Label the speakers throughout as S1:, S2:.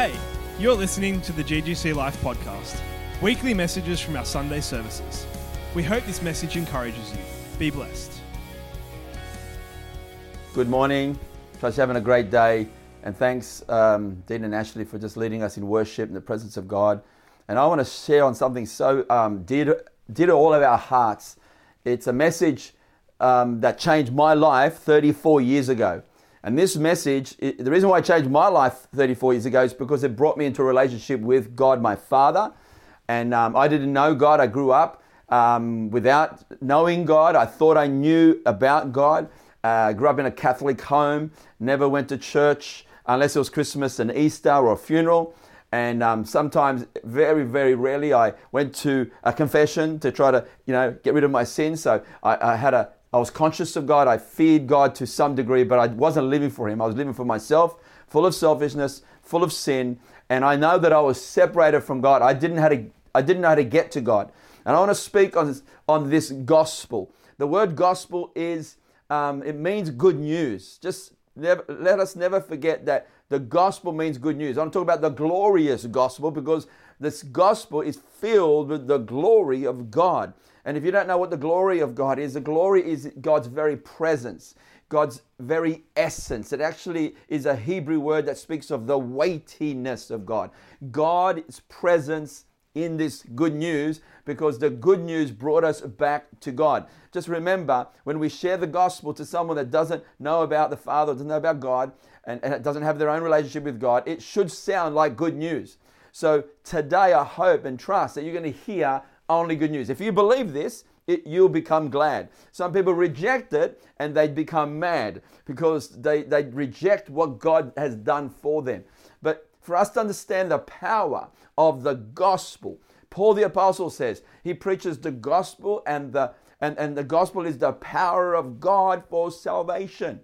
S1: Hey, you're listening to the GGC Life podcast, weekly messages from our Sunday services. We hope this message encourages you. Be blessed.
S2: Good morning. Trust you're having a great day. And thanks, um, Dean and Ashley, for just leading us in worship in the presence of God. And I want to share on something so um, dear, dear to all of our hearts. It's a message um, that changed my life 34 years ago. And this message, the reason why I changed my life 34 years ago is because it brought me into a relationship with God, my Father. And um, I didn't know God. I grew up um, without knowing God. I thought I knew about God. Uh, grew up in a Catholic home, never went to church unless it was Christmas and Easter or a funeral. And um, sometimes, very, very rarely, I went to a confession to try to, you know, get rid of my sins. So I, I had a I was conscious of God. I feared God to some degree, but I wasn't living for Him. I was living for myself, full of selfishness, full of sin. And I know that I was separated from God. I didn't, how to, I didn't know how to get to God. And I want to speak on this, on this gospel. The word gospel is, um, it means good news. Just never, let us never forget that the gospel means good news. I'm talking about the glorious gospel because this gospel is filled with the glory of God. And if you don't know what the glory of God is, the glory is God's very presence, God's very essence. It actually is a Hebrew word that speaks of the weightiness of God. God's presence in this good news because the good news brought us back to God. Just remember when we share the gospel to someone that doesn't know about the Father, doesn't know about God, and, and doesn't have their own relationship with God, it should sound like good news. So today I hope and trust that you're going to hear only good news. If you believe this, it, you'll become glad. Some people reject it and they become mad because they, they reject what God has done for them. But for us to understand the power of the gospel, Paul the Apostle says he preaches the gospel, and the, and, and the gospel is the power of God for salvation.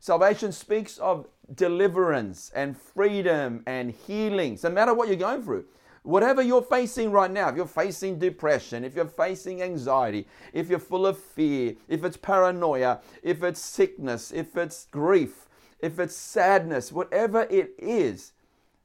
S2: Salvation speaks of deliverance and freedom and healing. No matter what you're going through, Whatever you're facing right now, if you're facing depression, if you're facing anxiety, if you're full of fear, if it's paranoia, if it's sickness, if it's grief, if it's sadness, whatever it is,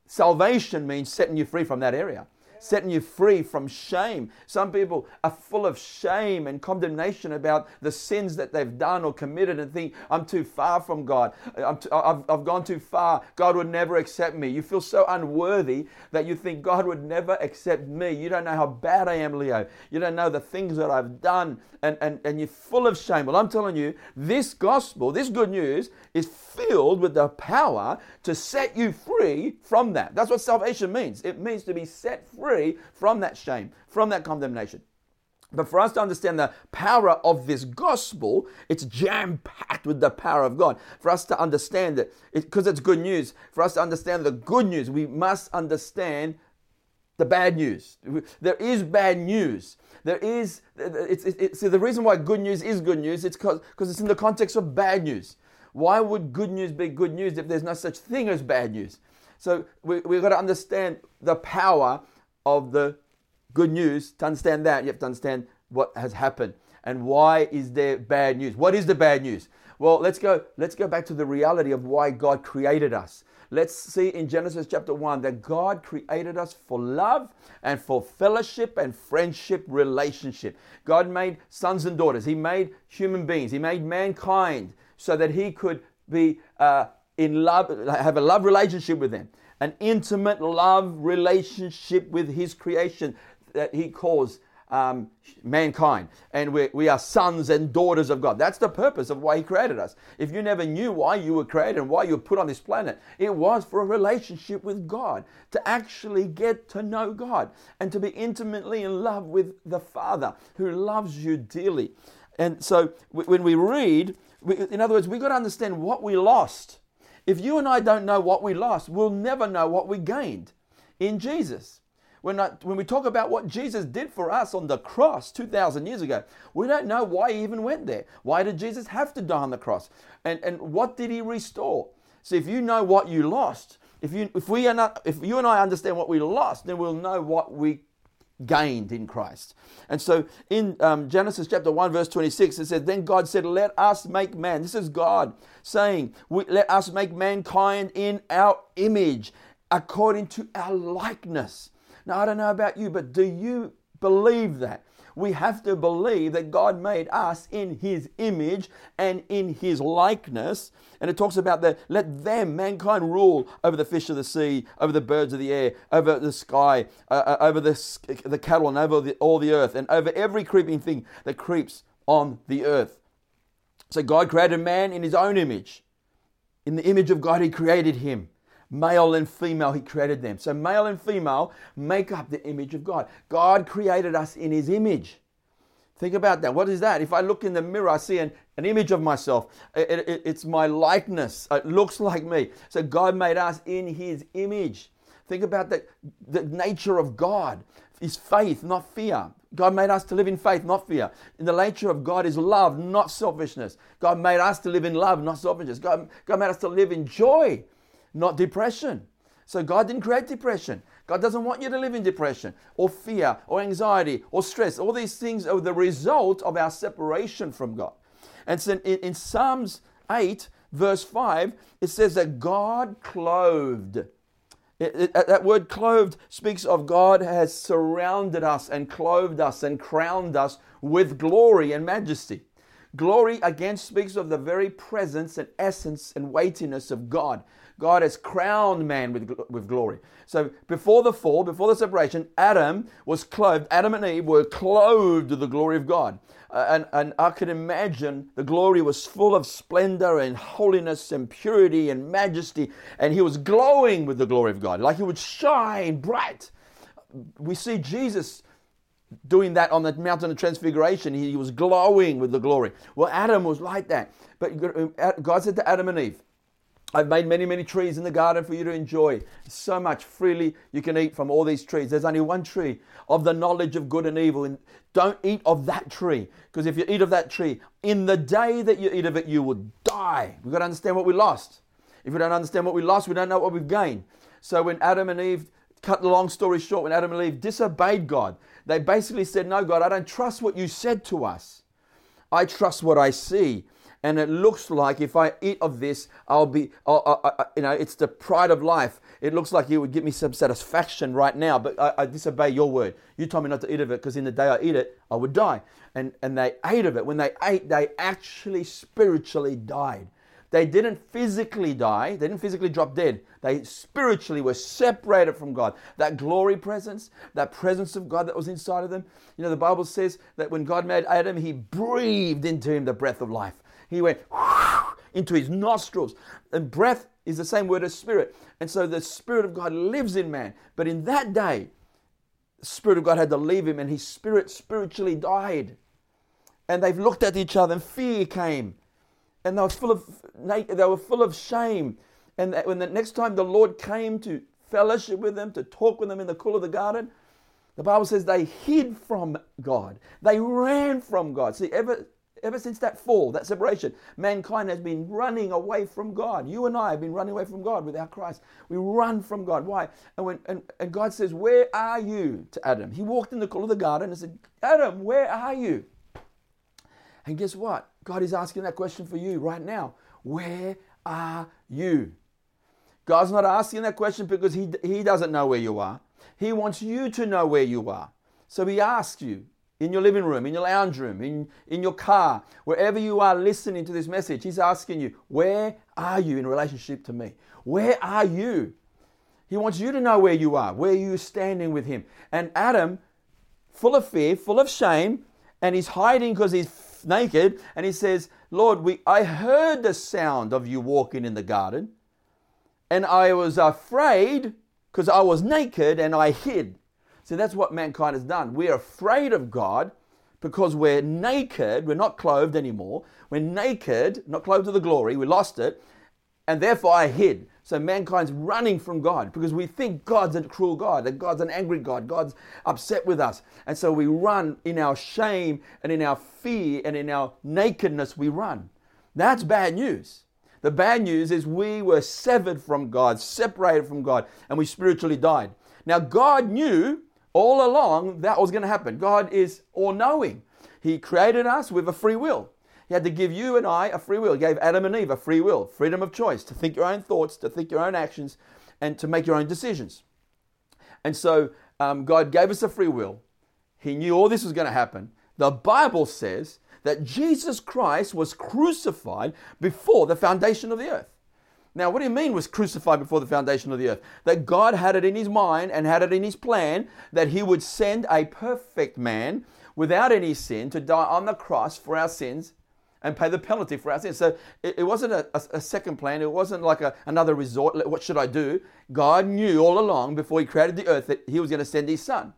S2: salvation means setting you free from that area setting you free from shame. Some people are full of shame and condemnation about the sins that they've done or committed and think, I'm too far from God. i have I've gone too far. God would never accept me. You feel so unworthy that you think God would never accept me. You don't know how bad I am, Leo. You don't know the things that I've done and, and, and you're full of shame. Well, I'm telling you, this gospel, this good news is filled with the power to set you free from that. That's what salvation means. It means to be set free from that shame, from that condemnation. But for us to understand the power of this gospel, it's jam packed with the power of God. For us to understand it, because it's good news, for us to understand the good news, we must understand the bad news. There is bad news. There is, it's, it's, it's the reason why good news is good news, it's because it's in the context of bad news. Why would good news be good news if there's no such thing as bad news? So we, we've got to understand the power of the good news. To understand that, you have to understand what has happened and why is there bad news. What is the bad news? Well, let's go, let's go back to the reality of why God created us. Let's see in Genesis chapter 1 that God created us for love and for fellowship and friendship relationship. God made sons and daughters, He made human beings, He made mankind so that He could be uh, in love, have a love relationship with them, an intimate love relationship with His creation that He calls um, mankind, and we, we are sons and daughters of God. That's the purpose of why He created us. If you never knew why you were created and why you were put on this planet, it was for a relationship with God, to actually get to know God, and to be intimately in love with the Father who loves you dearly. And so when we read, in other words, we've got to understand what we lost. If you and I don't know what we lost, we'll never know what we gained in Jesus. When, I, when we talk about what Jesus did for us on the cross 2,000 years ago, we don't know why he even went there. Why did Jesus have to die on the cross? And, and what did he restore? So if you know what you lost, if you, if, we are not, if you and I understand what we lost, then we'll know what we gained in Christ. And so in um, Genesis chapter 1, verse 26, it says, Then God said, Let us make man. This is God saying, Let us make mankind in our image according to our likeness. Now, I don't know about you, but do you believe that? We have to believe that God made us in His image and in His likeness. And it talks about that let them, mankind, rule over the fish of the sea, over the birds of the air, over the sky, uh, uh over the, the cattle, and over the, all the earth, and over every creeping thing that creeps on the earth. So God created man in His own image. In the image of God, He created him. Male and female, He created them. So, male and female make up the image of God. God created us in His image. Think about that. What is that? If I look in the mirror, I see an, an image of myself. It, it, it's my likeness. It looks like me. So, God made us in His image. Think about the, the nature of God is faith, not fear. God made us to live in faith, not fear. In the nature of God is love, not selfishness. God made us to live in love, not selfishness. God, God made us to live in joy, not depression. So God didn't create depression. God doesn't want you to live in depression or fear or anxiety or stress. All these things are the result of our separation from God. And so in, in Psalms 8, verse 5, it says that God clothed. It, it, that word clothed speaks of God has surrounded us and clothed us and crowned us with glory and majesty. Glory again speaks of the very presence and essence and weightiness of God. God has crowned man with, with glory. So before the fall, before the separation, Adam was clothed, Adam and Eve were clothed with the glory of God. Uh, and, and I could imagine the glory was full of splendor and holiness and purity and majesty. And he was glowing with the glory of God, like he would shine bright. We see Jesus doing that on the mountain of transfiguration. He was glowing with the glory. Well, Adam was like that. But God said to Adam and Eve, I've made many, many trees in the garden for you to enjoy. So much freely you can eat from all these trees. There's only one tree of the knowledge of good and evil. And don't eat of that tree. Because if you eat of that tree, in the day that you eat of it, you will die. We've got to understand what we lost. If we don't understand what we lost, we don't know what we've gained. So when Adam and Eve, cut the long story short, when Adam and Eve disobeyed God, they basically said, No, God, I don't trust what you said to us. I trust what I see and it looks like if I eat of this, I'll be, I'll, I, I, you know, it's the pride of life. It looks like it would give me some satisfaction right now, but I, I disobey your word. You told me not to eat of it because in the day I eat it, I would die. And, and they ate of it. When they ate, they actually spiritually died. They didn't physically die, they didn't physically drop dead. They spiritually were separated from God. That glory presence, that presence of God that was inside of them. You know, the Bible says that when God made Adam, he breathed into him the breath of life. He went into his nostrils. And breath is the same word as spirit. And so the Spirit of God lives in man. But in that day, the Spirit of God had to leave him and his spirit spiritually died. And they've looked at each other and fear came. And they were full of, they were full of shame. And when the next time the Lord came to fellowship with them, to talk with them in the cool of the garden, the Bible says they hid from God. They ran from God. See, ever Ever since that fall, that separation, mankind has been running away from God. You and I have been running away from God without Christ. We run from God. Why? And, when, and, and God says, Where are you to Adam? He walked in the cool of the garden and said, Adam, where are you? And guess what? God is asking that question for you right now. Where are you? God's not asking that question because he, he doesn't know where you are. He wants you to know where you are. So he asks you, in your living room, in your lounge room, in, in your car, wherever you are listening to this message, He's asking you, Where are you in relationship to me? Where are you? He wants you to know where you are, where you're standing with Him. And Adam, full of fear, full of shame, and he's hiding because he's naked, and he says, Lord, we, I heard the sound of you walking in the garden, and I was afraid because I was naked and I hid. See, that's what mankind has done. We're afraid of God because we're naked. We're not clothed anymore. We're naked, not clothed to the glory. We lost it. And therefore I hid. So mankind's running from God because we think God's a cruel God, that God's an angry God, God's upset with us. And so we run in our shame and in our fear and in our nakedness, we run. That's bad news. The bad news is we were severed from God, separated from God, and we spiritually died. Now, God knew all along, that was going to happen. God is all knowing. He created us with a free will. He had to give you and I a free will. He gave Adam and Eve a free will, freedom of choice to think your own thoughts, to think your own actions, and to make your own decisions. And so um, God gave us a free will. He knew all this was going to happen. The Bible says that Jesus Christ was crucified before the foundation of the earth. Now, what do you mean was crucified before the foundation of the earth? That God had it in his mind and had it in his plan that he would send a perfect man without any sin to die on the cross for our sins and pay the penalty for our sins. So it, wasn't a, a, a, second plan. It wasn't like a, another resort. What should I do? God knew all along before he created the earth that he was going to send his son.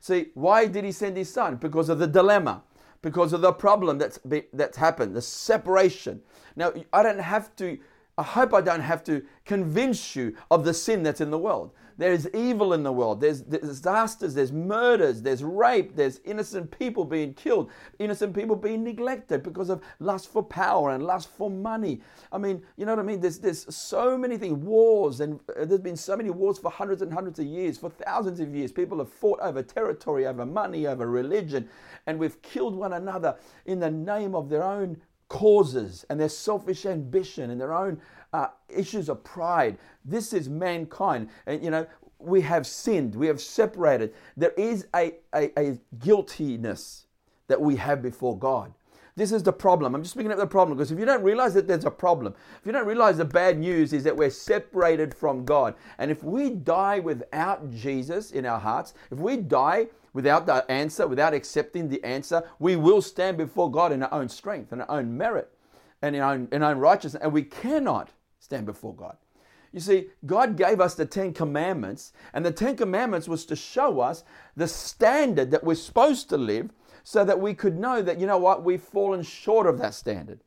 S2: See, why did he send his son? Because of the dilemma, because of the problem that's, be, that's happened, the separation. Now, I don't have to I hope I don't have to convince you of the sin that's in the world. There is evil in the world. There's, there's disasters, there's murders, there's rape, there's innocent people being killed, innocent people being neglected because of lust for power and lust for money. I mean, you know what I mean? There's, there's so many things, wars, and uh, there's been so many wars for hundreds and hundreds of years, for thousands of years. People have fought over territory, over money, over religion, and we've killed one another in the name of their own causes and their selfish ambition and their own uh, issues of pride. This is mankind. And, you know, we have sinned, we have separated. There is a, a, a guiltiness that we have before God. This is the problem. I'm just picking up the problem because if you don't realize that there's a problem, if you don't realize the bad news is that we're separated from God, and if we die without Jesus in our hearts, if we die without the answer, without accepting the answer, we will stand before God in our own strength and our own merit and in our own, in our own righteousness, and we cannot stand before God. You see, God gave us the Ten Commandments, and the Ten Commandments was to show us the standard that we're supposed to live so that we could know that, you know what, we've fallen short of that standard.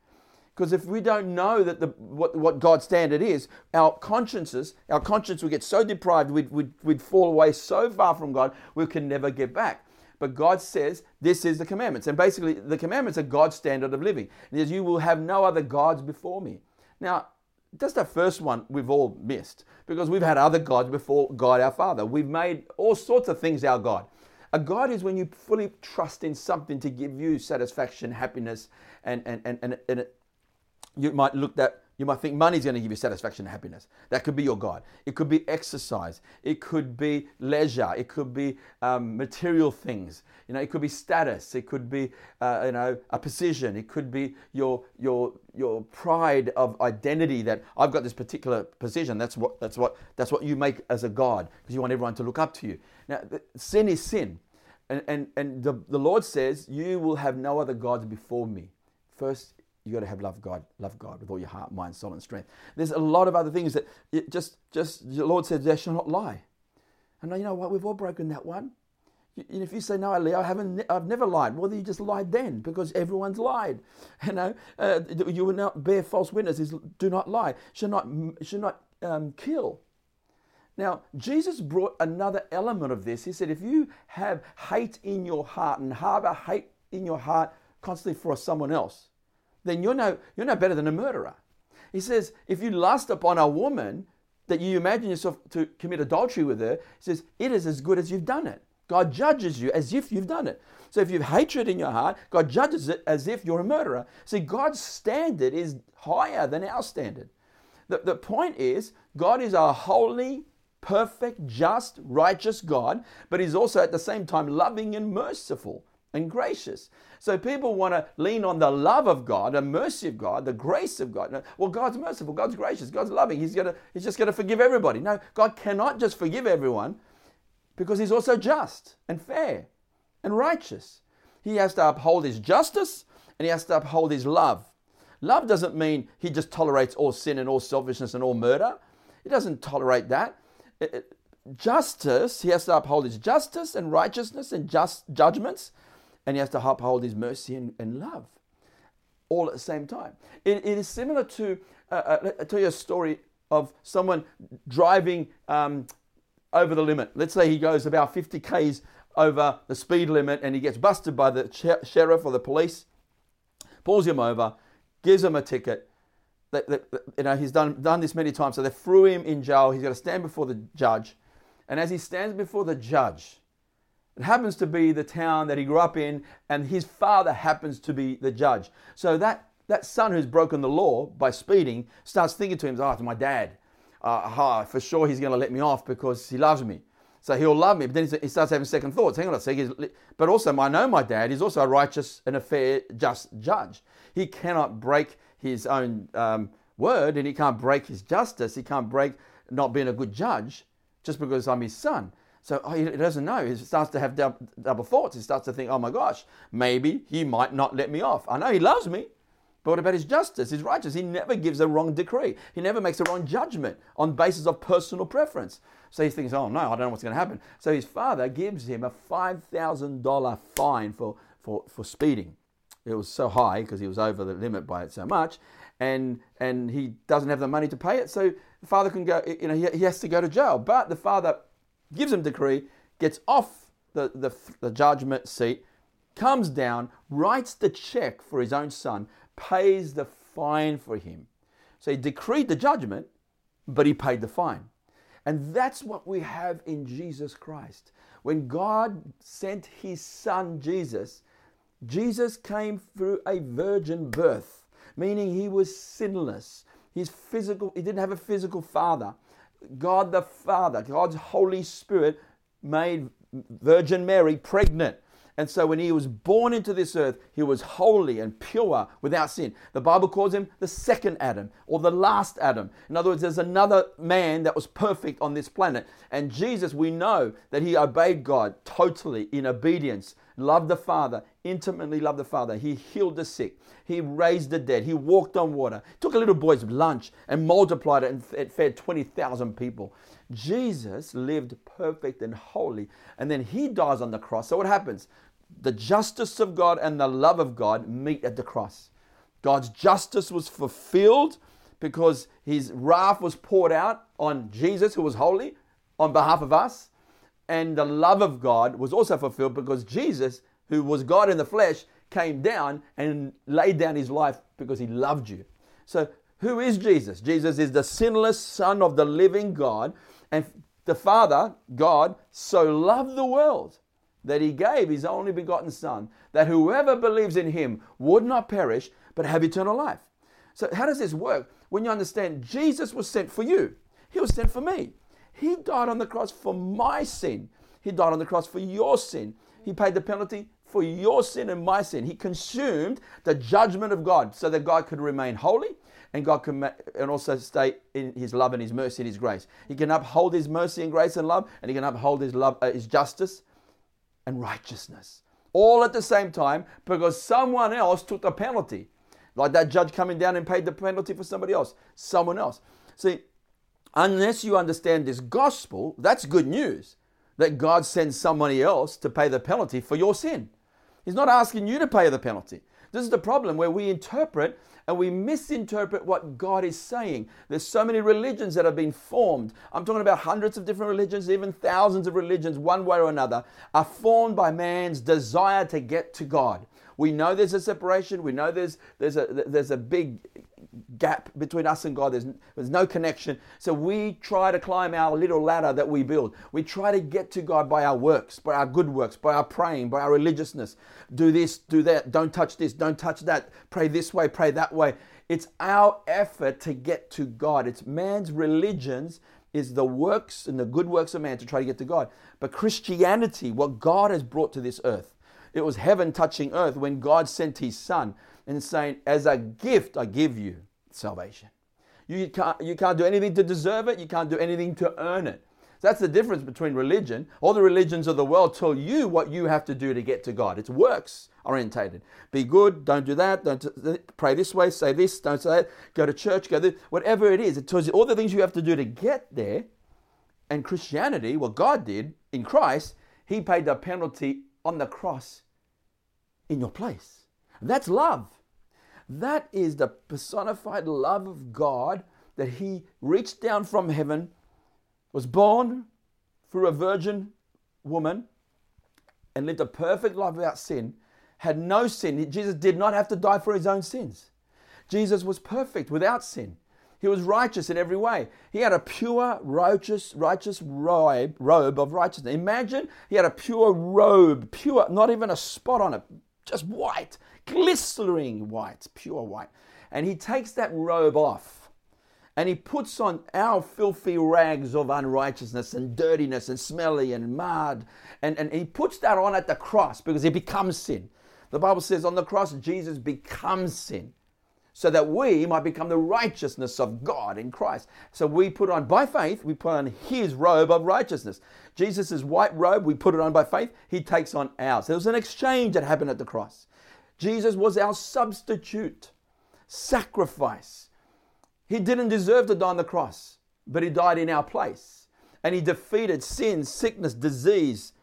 S2: Because if we don't know that the, what, what God's standard is, our consciences, our conscience would get so deprived, we'd, we'd, we'd fall away so far from God, we can never get back. But God says this is the commandments. And basically, the commandments are God's standard of living. He says, You will have no other gods before me. Now, just the first one we've all missed because we've had other gods before God our Father. We've made all sorts of things our God. A God is when you fully trust in something to give you satisfaction, happiness, and, and, and, and you might look that you might think money is going to give you satisfaction and happiness. That could be your God. It could be exercise. It could be leisure. It could be um, material things. You know, it could be status. It could be, uh, you know, a position. It could be your your your pride of identity that I've got this particular position. That's what that's what that's what you make as a God because you want everyone to look up to you. Now, sin is sin, and and and the, the Lord says you will have no other gods before me. First you got to have love God, love God with all your heart, mind, soul, and strength. There's a lot of other things that just, just the Lord said, "Thou shalt not lie." And you know what? We've all broken that one. And if you say no, I haven't, I've never lied. Well, you just lied then because everyone's lied. You know, uh, you will not bear false witnesses. Do not lie. Should not, should not um, kill. Now, Jesus brought another element of this. He said, if you have hate in your heart and harbor hate in your heart constantly for someone else, then you're no, you're no better than a murderer. He says, if you lust upon a woman that you imagine yourself to commit adultery with her, he says, it is as good as you've done it. God judges you as if you've done it. So if you have hatred in your heart, God judges it as if you're a murderer. See, God's standard is higher than our standard. The, the point is, God is a holy, perfect, just, righteous God, but He's also at the same time loving and merciful and gracious. So people want to lean on the love of God, the mercy of God, the grace of God. Well, God's merciful, God's gracious, God's loving. He's gonna He's just gonna forgive everybody. No, God cannot just forgive everyone because He's also just and fair and righteous. He has to uphold His justice and He has to uphold His love. Love doesn't mean He just tolerates all sin and all selfishness and all murder. He doesn't tolerate that. justice, He has to uphold His justice and righteousness and just judgments and he has to uphold his mercy and, and love all at the same time. it, it is similar to, uh, uh, I'll tell you a story of someone driving um, over the limit. Let's say he goes about 50 k's over the speed limit and he gets busted by the sheriff or the police, pulls him over, gives him a ticket. That, you know, he's done, done this many times, so they threw him in jail. He's got to stand before the judge. And as he stands before the judge, it happens to be the town that he grew up in, and his father happens to be the judge. So that, that son who's broken the law by speeding starts thinking to himself, oh, my dad. uh, for sure he's going to let me off because he loves me. So he'll love me. But then he starts having second thoughts. Hang on a second. But also, I know my dad. He's also a righteous and a fair, just judge. He cannot break his own um, word and he can't break his justice. He can't break not being a good judge just because I'm his son. So oh, he doesn't know. He starts to have double thoughts. He starts to think, oh my gosh, maybe he might not let me off. I know he loves me, but what about his justice, his righteousness? He never gives a wrong decree. He never makes a wrong judgment on basis of personal preference. So he thinks, oh no, I don't know what's going to happen. So his father gives him a $5,000 fine for, for, for speeding. It was so high because he was over the limit by it so much. And, and he doesn't have the money to pay it. So the father can go, you know, he, he has to go to jail. But the father gives him decree, gets off the, the, the judgment seat, comes down, writes the check for his own son, pays the fine for him. So he decreed the judgment, but he paid the fine. And that's what we have in Jesus Christ. When God sent his son Jesus, Jesus came through a virgin birth, meaning he was sinless. His physical, he didn't have a physical father. God the Father, God's Holy Spirit made Virgin Mary pregnant. And so when he was born into this earth, he was holy and pure without sin. The Bible calls him the second Adam or the last Adam. In other words, there's another man that was perfect on this planet. And Jesus, we know that he obeyed God totally in obedience, loved the Father, intimately loved the Father. He healed the sick, he raised the dead, he walked on water, took a little boy's lunch and multiplied it and it fed 20,000 people. Jesus lived perfect and holy, and then he dies on the cross. So what happens? the justice of God and the love of God meet at the cross. God's justice was fulfilled because his wrath was poured out on Jesus, who was holy, on behalf of us. And the love of God was also fulfilled because Jesus, who was God in the flesh, came down and laid down his life because he loved you. So, who is Jesus? Jesus is the sinless Son of the living God. And the Father, God, so loved the world that he gave his only begotten Son, that whoever believes in him would not perish, but have eternal life. So, how does this work? When you understand Jesus was sent for you, he was sent for me. He died on the cross for my sin, he died on the cross for your sin. He paid the penalty for your sin and my sin. He consumed the judgment of God so that God could remain holy and God can and also stay in His love and His mercy and His grace. He can uphold His mercy and grace and love, and He can uphold His love, uh, His justice and righteousness. All at the same time because someone else took the penalty. Like that judge coming down and paid the penalty for somebody else. Someone else. See, unless you understand this gospel, that's good news that God sends somebody else to pay the penalty for your sin. He's not asking you to pay the penalty. This is the problem where we interpret and we misinterpret what God is saying. There's so many religions that have been formed. I'm talking about hundreds of different religions, even thousands of religions, one way or another, are formed by man's desire to get to God. We know there's a separation. We know there's there's a there's a big gap between us and God. There's, there's no connection. So we try to climb our little ladder that we build. We try to get to God by our works, by our good works, by our praying, by our religiousness. Do this, do that, don't touch this, don't touch that, pray this way, pray that way. It's our effort to get to God. It's man's religions is the works and the good works of man to try to get to God. But Christianity, what God has brought to this earth, it was heaven touching earth when God sent his son and saying, As a gift, I give you salvation. You can't, you can't do anything to deserve it, you can't do anything to earn it. That's the difference between religion. All the religions of the world tell you what you have to do to get to God. It's works orientated. Be good, don't do that, don't pray this way, say this, don't say that, go to church, go this, whatever it is. It tells you all the things you have to do to get there. And Christianity, what God did in Christ, He paid the penalty on the cross in your place. That's love. That is the personified love of God that He reached down from heaven, was born through a virgin woman, and lived a perfect life without sin, had no sin. Jesus did not have to die for His own sins. Jesus was perfect without sin. He was righteous in every way. He had a pure, righteous, righteous robe, robe of righteousness. Imagine he had a pure robe, pure, not even a spot on it, just white, glistering white, pure white. And he takes that robe off and he puts on our filthy rags of unrighteousness and dirtiness and smelly and mud. And, and he puts that on at the cross because he becomes sin. The Bible says on the cross, Jesus becomes sin so that we might become the righteousness of God in Christ. So we put on, by faith, we put on his robe of righteousness. Jesus' white robe, we put it on by faith. He takes on ours. There was an exchange that happened at the cross. Jesus was our substitute, sacrifice. He didn't deserve to die on the cross, but he died in our place. And he defeated sin, sickness, disease,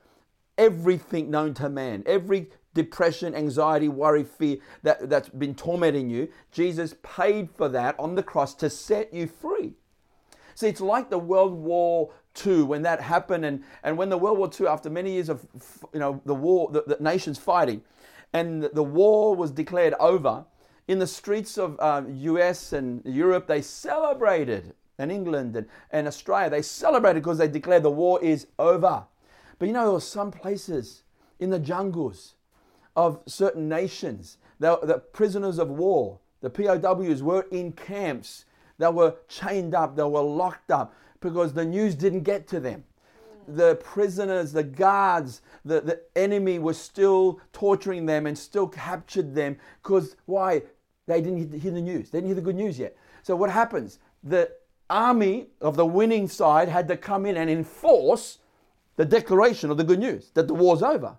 S2: everything known to man, every depression, anxiety, worry, fear that, that's been tormenting you. Jesus paid for that on the cross to set you free. See, it's like the World War II when that happened, and, and when the World War II, after many years of you know the war, the, the nations fighting, and the war was declared over, in the streets of um, US and Europe, they celebrated, and England and, and Australia, they celebrated because they declared the war is over. But you know, there were some places in the jungles of certain nations, the, the prisoners of war, the POWs were in camps. They were chained up, they were locked up because the news didn't get to them the prisoners, the guards, the, the enemy was still torturing them and still captured them because why? They didn't hear the news. They didn't hear the good news yet. So what happens? The army of the winning side had to come in and enforce the declaration of the good news that the war's over,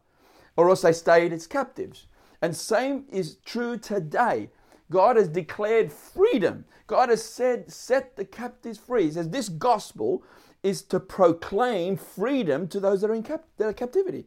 S2: or else they stayed as captives. And same is true today. God has declared freedom. God has said, set the captives free. He says, this gospel is to proclaim freedom to those that are in cap- captivity.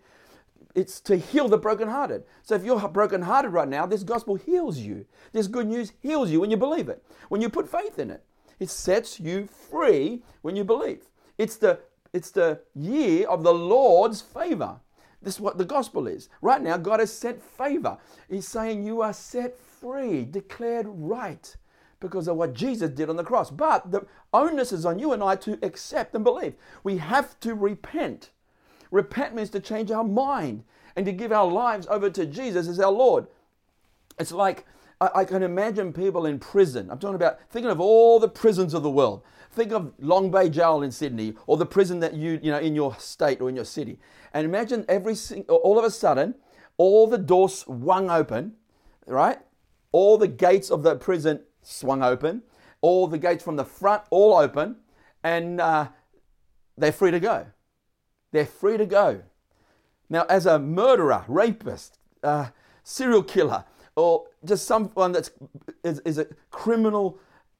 S2: It's to heal the brokenhearted. So if you're brokenhearted right now, this gospel heals you. This good news heals you when you believe it, when you put faith in it. It sets you free when you believe. It's the, it's the year of the Lord's favor. This is what the gospel is. Right now, God has sent favor. He's saying you are set free, declared right because of what Jesus did on the cross. But the onus is on you and I to accept and believe. We have to repent. Repent means to change our mind and to give our lives over to Jesus as our Lord. It's like I, I can imagine people in prison. I'm talking about thinking of all the prisons of the world. Think of Long Bay Jail in Sydney or the prison that you, you know, in your state or in your city. And imagine every all of a sudden, all the doors swung open, right? All the gates of the prison swung open, all the gates from the front all open, and uh, they're free to go. They're free to go. Now, as a murderer, rapist, uh, serial killer, or just someone that is, is, a criminal,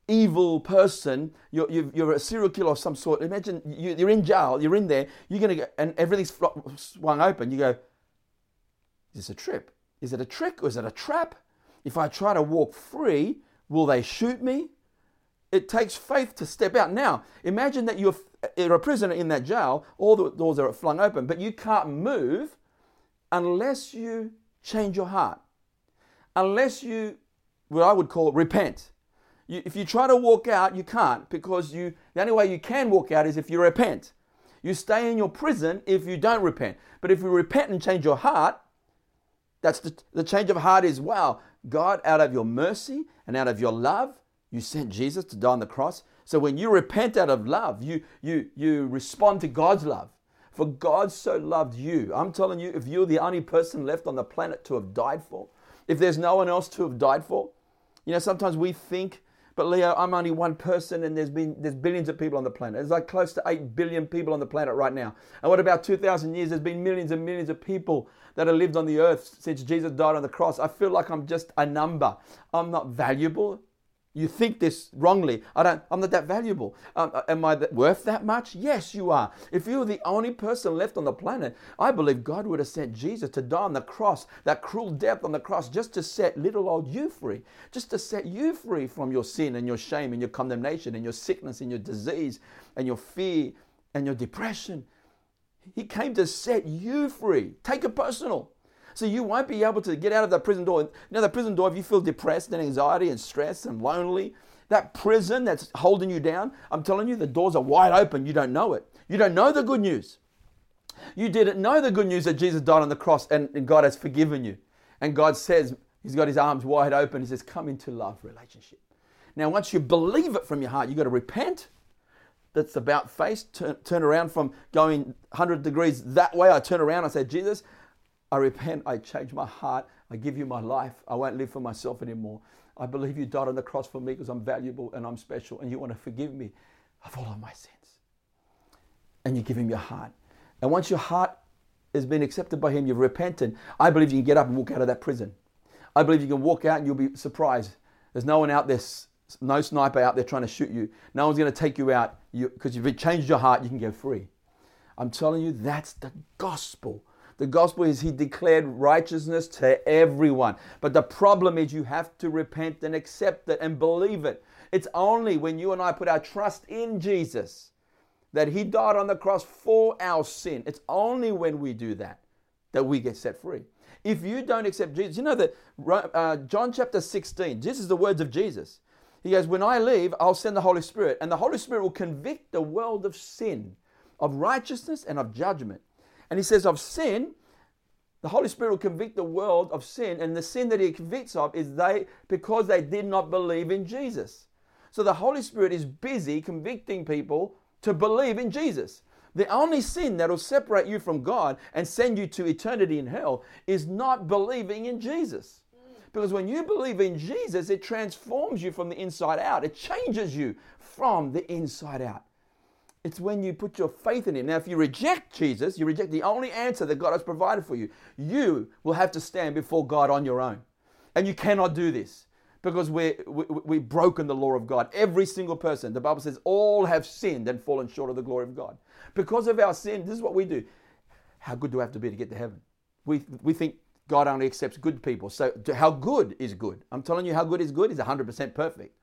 S2: evil person, you're, you're, a serial killer of some sort. Imagine you, are in jail, you're in there, you're going to go, and everything's swung open. You go, is this a trip? Is it a trick or is it a trap? If I try to walk free, Will they shoot me? It takes faith to step out. Now, imagine that you're a prisoner in that jail, all the doors are flung open, but you can't move unless you change your heart. Unless you, what I would call, repent. You, if you try to walk out, you can't because you, the only way you can walk out is if you repent. You stay in your prison if you don't repent. But if you repent and change your heart, that's the, the change of heart is wow, God, out of your mercy and out of your love, you sent Jesus to die on the cross. So when you repent out of love, you, you, you respond to God's love. For God so loved you. I'm telling you, if you're the only person left on the planet to have died for, if there's no one else to have died for, you know, sometimes we think, but Leo, I'm only one person and there's been there's billions of people on the planet. There's like close to 8 billion people on the planet right now. And what about 2,000 years? There's been millions and millions of people that have lived on the earth since Jesus died on the cross. I feel like I'm just a number. I'm not valuable. You think this wrongly. I don't. I'm not that valuable. Um, uh, am I worth that much? Yes, you are. If you were the only person left on the planet, I believe God would have sent Jesus to die on the cross, that cruel death on the cross, just to set little old you free, just to set you free from your sin and your shame and your condemnation and your sickness and your disease and your fear and your depression. He came to set you free. Take it personal. So you won't be able to get out of that prison door. Know, the prison door, if you feel depressed and anxiety and stress and lonely, that prison that's holding you down, I'm telling you, the doors are wide open. You don't know it. You don't know the good news. You didn't know the good news that Jesus died on the cross and, and God has forgiven you. And God says, He's got His arms wide open. He says, Come into love relationship. Now, once you believe it from your heart, you've got to repent. That's about face. Turn, turn around from going 100 degrees that way. I turn around. I say, Jesus, I repent. I change my heart. I give you my life. I won't live for myself anymore. I believe you died on the cross for me because I'm valuable and I'm special and you want to forgive me of all of my sins. And you give him your heart. And once your heart has been accepted by him, you've repented, I believe you can get up and walk out of that prison. I believe you can walk out and you'll be surprised. There's no one out there, no sniper out there trying to shoot you. No one's going to take you out because you, you've changed your heart, you can go free. I'm telling you, that's the gospel. The gospel is he declared righteousness to everyone. But the problem is you have to repent and accept it and believe it. It's only when you and I put our trust in Jesus that he died on the cross for our sin. It's only when we do that that we get set free. If you don't accept Jesus, you know that uh, John chapter 16, this is the words of Jesus. He goes, When I leave, I'll send the Holy Spirit, and the Holy Spirit will convict the world of sin, of righteousness, and of judgment. And he says, Of sin, the Holy Spirit will convict the world of sin, and the sin that he convicts of is they because they did not believe in Jesus. So the Holy Spirit is busy convicting people to believe in Jesus. The only sin that will separate you from God and send you to eternity in hell is not believing in Jesus. Because when you believe in Jesus, it transforms you from the inside out. It changes you from the inside out. It's when you put your faith in Him. Now, if you reject Jesus, you reject the only answer that God has provided for you. You will have to stand before God on your own. And you cannot do this because we're, we, we've broken the law of God. Every single person, the Bible says, all have sinned and fallen short of the glory of God. Because of our sin, this is what we do. How good do I have to be to get to heaven? We, we think God only accepts good people. So, how good is good? I'm telling you, how good is good is 100% perfect.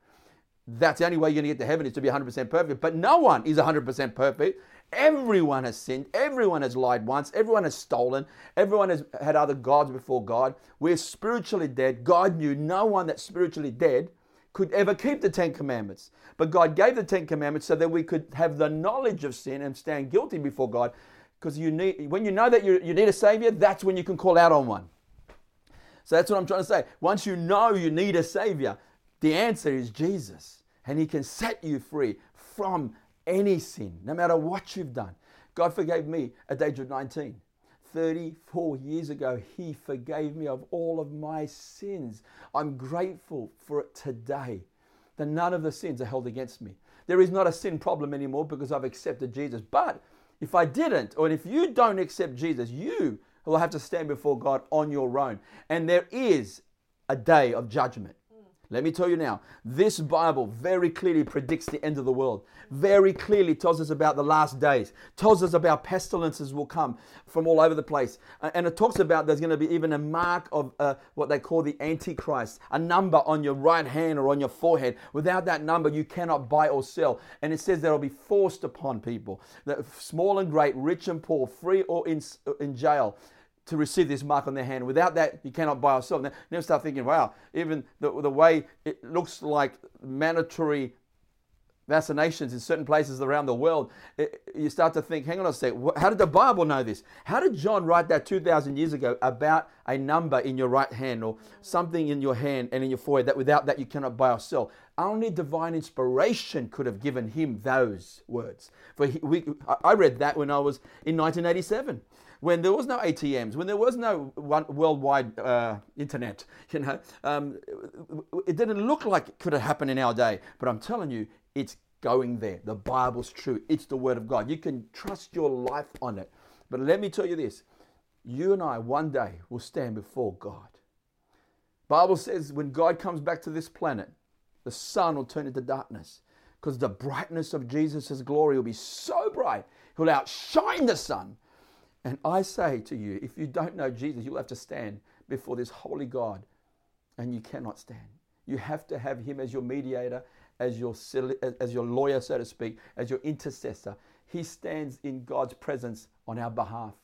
S2: That's the only way you're going to get to heaven is to be 100% perfect. But no one is 100% perfect. Everyone has sinned. Everyone has lied once. Everyone has stolen. Everyone has had other gods before God. We're spiritually dead. God knew no one that's spiritually dead could ever keep the Ten Commandments. But God gave the Ten Commandments so that we could have the knowledge of sin and stand guilty before God. Because you need, when you know that you, you need a Savior, that's when you can call out on one. So that's what I'm trying to say. Once you know you need a Savior, the answer is Jesus. And He can set you free from any sin, no matter what you've done. God forgave me at the age of 19. 34 years ago, He forgave me of all of my sins. I'm grateful for it today that none of the sins are held against me. There is not a sin problem anymore because I've accepted Jesus. But if I didn't, or if you don't accept Jesus, you will have to stand before God on your own. And there is a day of judgment. Let me tell you now, this Bible very clearly predicts the end of the world. Very clearly tells us about the last days. Tells us about pestilences will come from all over the place. And it talks about there's going to be even a mark of uh, what they call the Antichrist, a number on your right hand or on your forehead. Without that number, you cannot buy or sell. And it says that will be forced upon people, that small and great, rich and poor, free or in, in jail to receive this mark on their hand. Without that, you cannot buy or sell. Now, now start thinking, wow, even the, the way it looks like mandatory vaccinations in certain places around the world, it, you start to think, hang on a sec, how did the Bible know this? How did John write that 2,000 years ago about a number in your right hand or something in your hand and in your forehead that without that you cannot buy or sell? Only divine inspiration could have given him those words. For he, we, I read that when I was in 1987 when there was no ATMs, when there was no one worldwide uh, internet, you know, um, it didn't look like it could have happened in our day. But I'm telling you, it's going there. The Bible's true. It's the Word of God. You can trust your life on it. But let me tell you this: you and I one day will stand before God. Bible says when God comes back to this planet, the sun will turn into darkness because the brightness of Jesus' glory will be so bright, he'll outshine the sun. And I say to you, if you don't know Jesus, you'll have to stand before this holy God and you cannot stand. You have to have him as your mediator, as your, as your lawyer, so to speak, as your intercessor. He stands in God's presence on our behalf.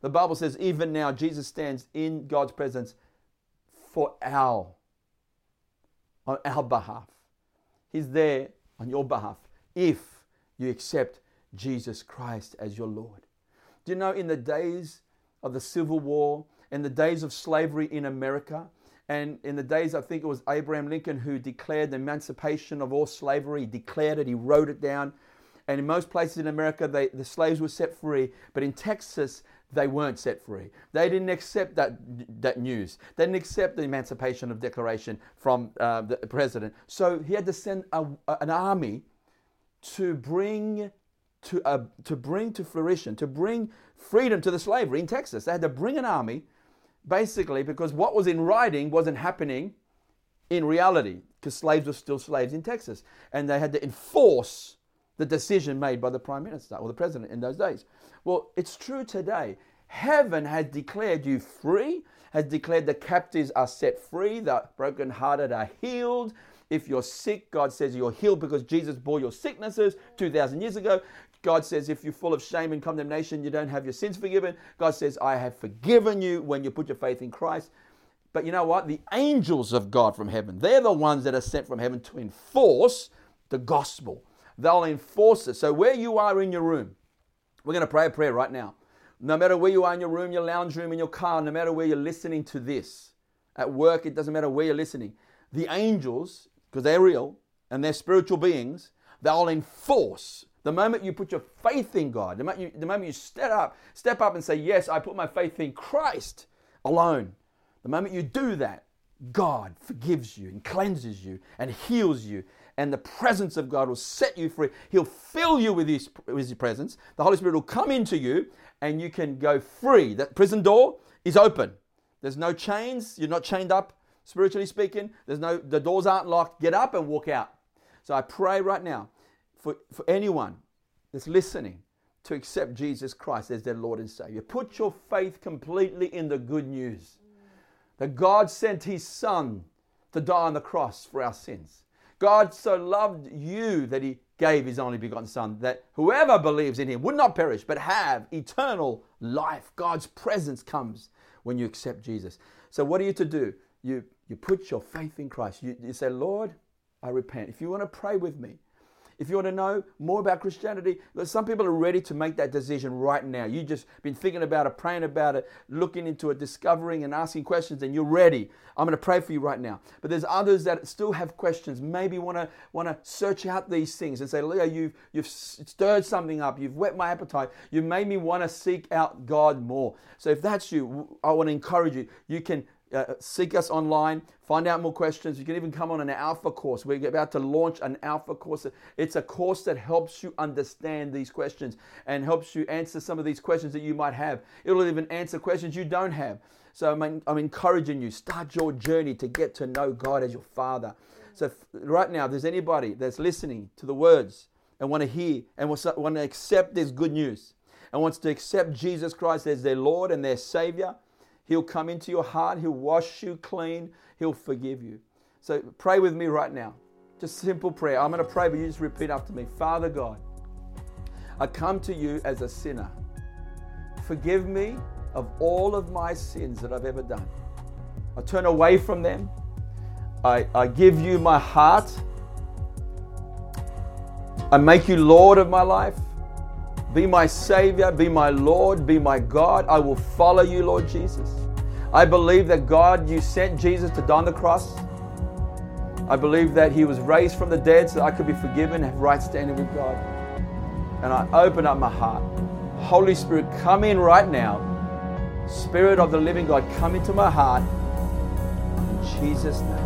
S2: The Bible says, even now, Jesus stands in God's presence for our, on our behalf. He's there on your behalf if you accept Jesus Christ as your Lord. Do you know in the days of the Civil War, in the days of slavery in America, And in the days, I think it was Abraham Lincoln who declared the emancipation of all slavery. He declared it, he wrote it down. And in most places in America, they, the slaves were set free. But in Texas, they weren't set free. They didn't accept that, that news. They didn't accept the Emancipation of Declaration from uh, the president. So he had to send a, an army to bring to, uh, to bring to fruition, to bring freedom to the slavery in Texas. They had to bring an army, basically, because what was in writing wasn't happening in reality, because slaves were still slaves in Texas. And they had to enforce the decision made by the prime minister or the president in those days. Well, it's true today. Heaven has declared you free, has declared the captives are set free, the brokenhearted are healed. If you're sick, God says you're healed because Jesus bore your sicknesses 2,000 years ago. God says if you're full of shame and condemnation, you don't have your sins forgiven. God says, I have forgiven you when you put your faith in Christ. But you know what? The angels of God from heaven, they're the ones that are sent from heaven to enforce the gospel. They'll enforce it. So where you are in your room, we're going to pray a prayer right now. No matter where you are in your room, your lounge room, in your car, no matter where you're listening to this, at work, it doesn't matter where you're listening. The angels, because they're real and they're spiritual beings, they'll enforce the moment you put your faith in God, the moment you, the moment you step up, step up and say, Yes, I put my faith in Christ alone. The moment you do that, God forgives you and cleanses you and heals you, and the presence of God will set you free. He'll fill you with his, with his presence. The Holy Spirit will come into you, and you can go free. That prison door is open. There's no chains. You're not chained up, spiritually speaking. There's no the doors aren't locked. Get up and walk out. So I pray right now for, for anyone that's listening to accept Jesus Christ as their Lord and Savior. Put your faith completely in the good news that God sent His Son to die on the cross for our sins. God so loved you that He gave His only begotten Son, that whoever believes in Him would not perish, but have eternal life. God's presence comes when you accept Jesus. So, what are you to do? You, you put your faith in Christ. You, you say, Lord, I repent. If you want to pray with me, if you want to know more about Christianity, some people are ready to make that decision right now. You've just been thinking about it, praying about it, looking into it, discovering and asking questions, and you're ready. I'm going to pray for you right now. But there's others that still have questions, maybe want to want to search out these things and say, Leo, you've you've stirred something up, you've whet my appetite, you've made me want to seek out God more. So if that's you, I want to encourage you. You can uh, seek us online, find out more questions. You can even come on an alpha course. We're about to launch an alpha course. It's a course that helps you understand these questions and helps you answer some of these questions that you might have. It'll even answer questions you don't have. So I'm, I'm encouraging you, start your journey to get to know God as your Father. So, right now, if there's anybody that's listening to the words and want to hear and want to accept this good news and wants to accept Jesus Christ as their Lord and their Savior, He'll come into your heart. He'll wash you clean. He'll forgive you. So pray with me right now. Just simple prayer. I'm going to pray, but you just repeat after me. Father God, I come to you as a sinner. Forgive me of all of my sins that I've ever done. I turn away from them. I, I give you my heart. I make you Lord of my life. Be my Savior, be my Lord, be my God. I will follow you, Lord Jesus. I believe that God, you sent Jesus to die on the cross. I believe that He was raised from the dead so that I could be forgiven, have right standing with God. And I open up my heart. Holy Spirit, come in right now. Spirit of the living God, come into my heart. In Jesus' name.